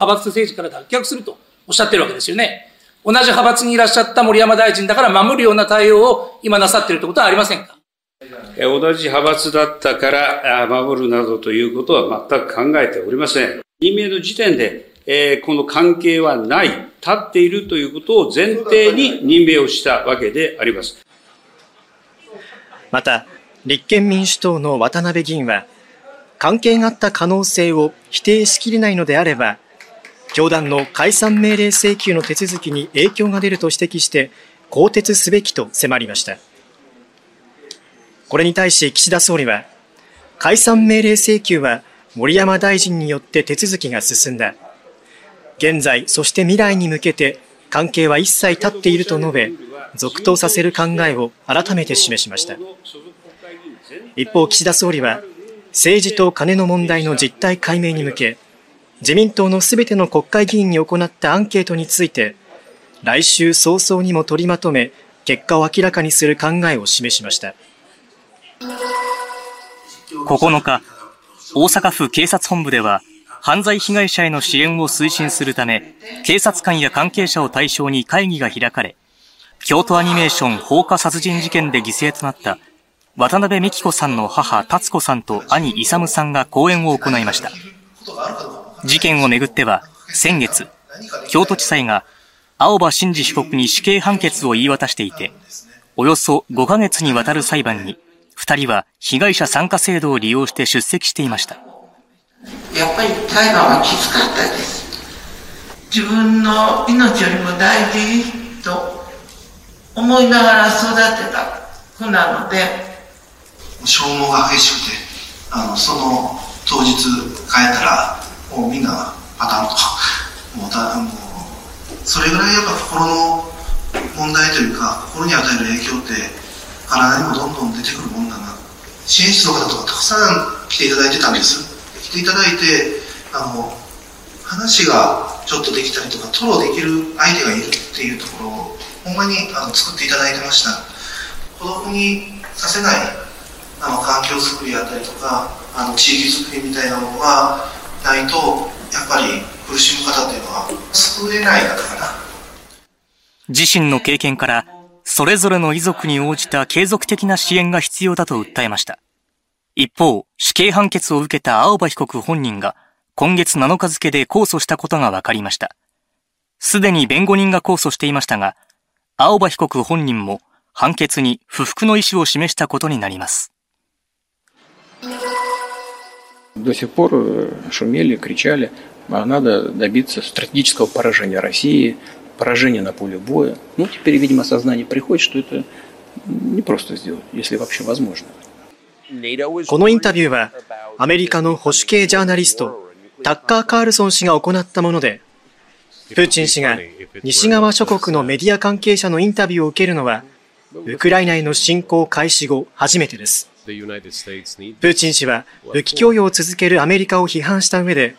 派閥政治から脱却するとおっしゃってるわけですよね。同じ派閥にいらっしゃった森山大臣だから守るような対応を今なさっているということはありませんか？同じ派閥だったから守るなどということは全く考えておりません。任命の時点で、えこの関係はない、立っているということを前提に任命をしたわけであります。また、立憲民主党の渡辺議員は、関係があった可能性を否定しきれないのであれば、教団の解散命令請求の手続きに影響が出ると指摘して、更迭すべきと迫りました。これに対し岸田総理は、解散命令請求は森山大臣によって手続きが進んだ。現在、そして未来に向けて関係は一切立っていると述べ、続投させる考えを改めて示しました。一方、岸田総理は、政治と金の問題の実態解明に向け、自民党のすべての国会議員に行ったアンケートについて、来週早々にも取りまとめ、結果を明らかにする考えを示しました。9日、大阪府警察本部では、犯罪被害者への支援を推進するため、警察官や関係者を対象に会議が開かれ、京都アニメーション放火殺人事件で犠牲となった渡辺美希子さんの母、達子さんと兄、勇さんが講演を行いました。事件をめぐっては、先月、京都地裁が青葉真司被告に死刑判決を言い渡していて、およそ5ヶ月にわたる裁判に、二人は被害者参加制度を利用して出席していました。やっぱり裁判はきつかったです。自分の命よりも大事と思いながら育てた子なので。消耗が激しくて、あの、その当日帰ったら、もうみんなパタンと、もうだ、もう、それぐらいやっぱ心の問題というか、心に与える影響って、体にもどんどん出てくるもんだな。支援室の方とかたくさん来ていただいてたんです。来ていただいて、あの、話がちょっとできたりとか、吐露できる相手がいるっていうところを、ほんまにあの作っていただいてました。孤独にさせないあの環境づくりやったりとか、あの地域づくりみたいなものがないと、やっぱり苦しむ方っていうのは救えない方かな。自身の経験からそれぞれの遺族に応じた継続的な支援が必要だと訴えました。一方、死刑判決を受けた青葉被告本人が今月7日付で控訴したことが分かりました。すでに弁護人が控訴していましたが、青葉被告本人も判決に不服の意思を示したことになります。До сих пор шумели, кричали, а надо добиться стратегического поражения России, поражение на поле боя. Ну, теперь, видимо, осознание приходит, что это не просто сделать, если вообще возможно. このインタビューはアメリカの保守系ジャーナリストタッカー・カールソン氏が行ったものでプーチン氏が西側諸国のメディア関係者のインタビューを受けるのはウクライナへの侵攻開始後初めてです プーチン氏は武器供与を続けるアメリカを批判した上で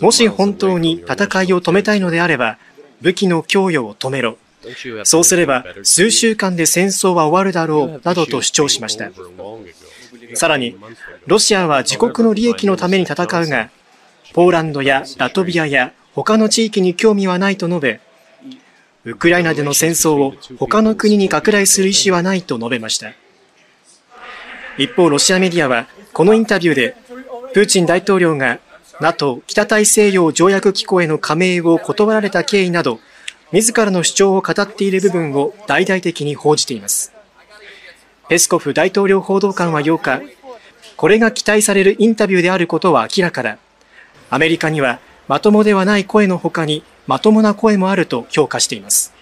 もし本当に戦いを止めたいのであれば武器の供与を止めろ。そうすれば数週間で戦争は終わるだろうなどと主張しました。さらに、ロシアは自国の利益のために戦うが、ポーランドやラトビアや他の地域に興味はないと述べ、ウクライナでの戦争を他の国に拡大する意思はないと述べました。一方、ロシアメディアはこのインタビューで、プーチン大統領が NATO 北大西洋条約機構への加盟を断られた経緯など、自らの主張を語っている部分を大々的に報じています。ペスコフ大統領報道官は8日、これが期待されるインタビューであることは明らかだ。アメリカにはまともではない声の他にまともな声もあると評価しています。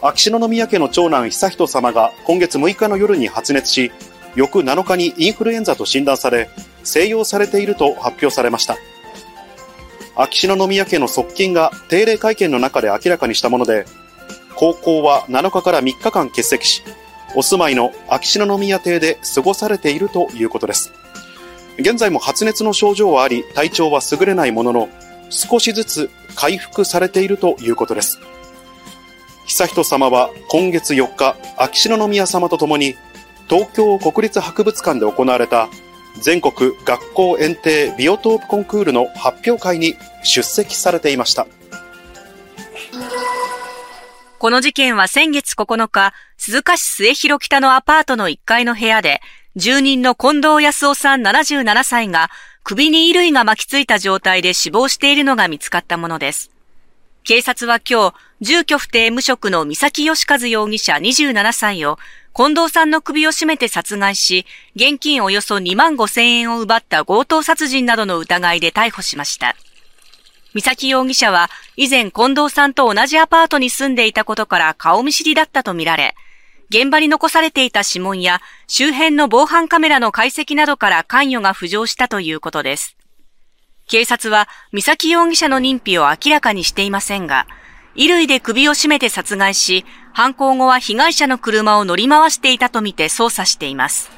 秋篠宮家の長男悠仁さまが今月6日の夜に発熱し、翌7日にインフルエンザと診断され、静養されていると発表されました。秋篠宮家の側近が定例会見の中で明らかにしたもので、高校は7日から3日間欠席し、お住まいの秋篠宮邸で過ごされているということです。現在も発熱の症状はあり、体調は優れないものの、少しずつ回復されているということです。悠仁さまは今月4日、秋篠宮さまと共に、東京国立博物館で行われた全国学校園庭ビオトープコンクールの発表会に出席されていましたこの事件は先月9日、鈴鹿市末広北のアパートの1階の部屋で、住人の近藤康夫さん77歳が首に衣類が巻きついた状態で死亡しているのが見つかったものです。警察は今日、住居不定無職の三崎義和容疑者27歳を近藤さんの首を絞めて殺害し、現金およそ2万5千円を奪った強盗殺人などの疑いで逮捕しました。三崎容疑者は以前近藤さんと同じアパートに住んでいたことから顔見知りだったとみられ、現場に残されていた指紋や周辺の防犯カメラの解析などから関与が浮上したということです。警察は美咲容疑者の認否を明らかにしていませんが、衣類で首を絞めて殺害し、犯行後は被害者の車を乗り回していたとみて捜査しています。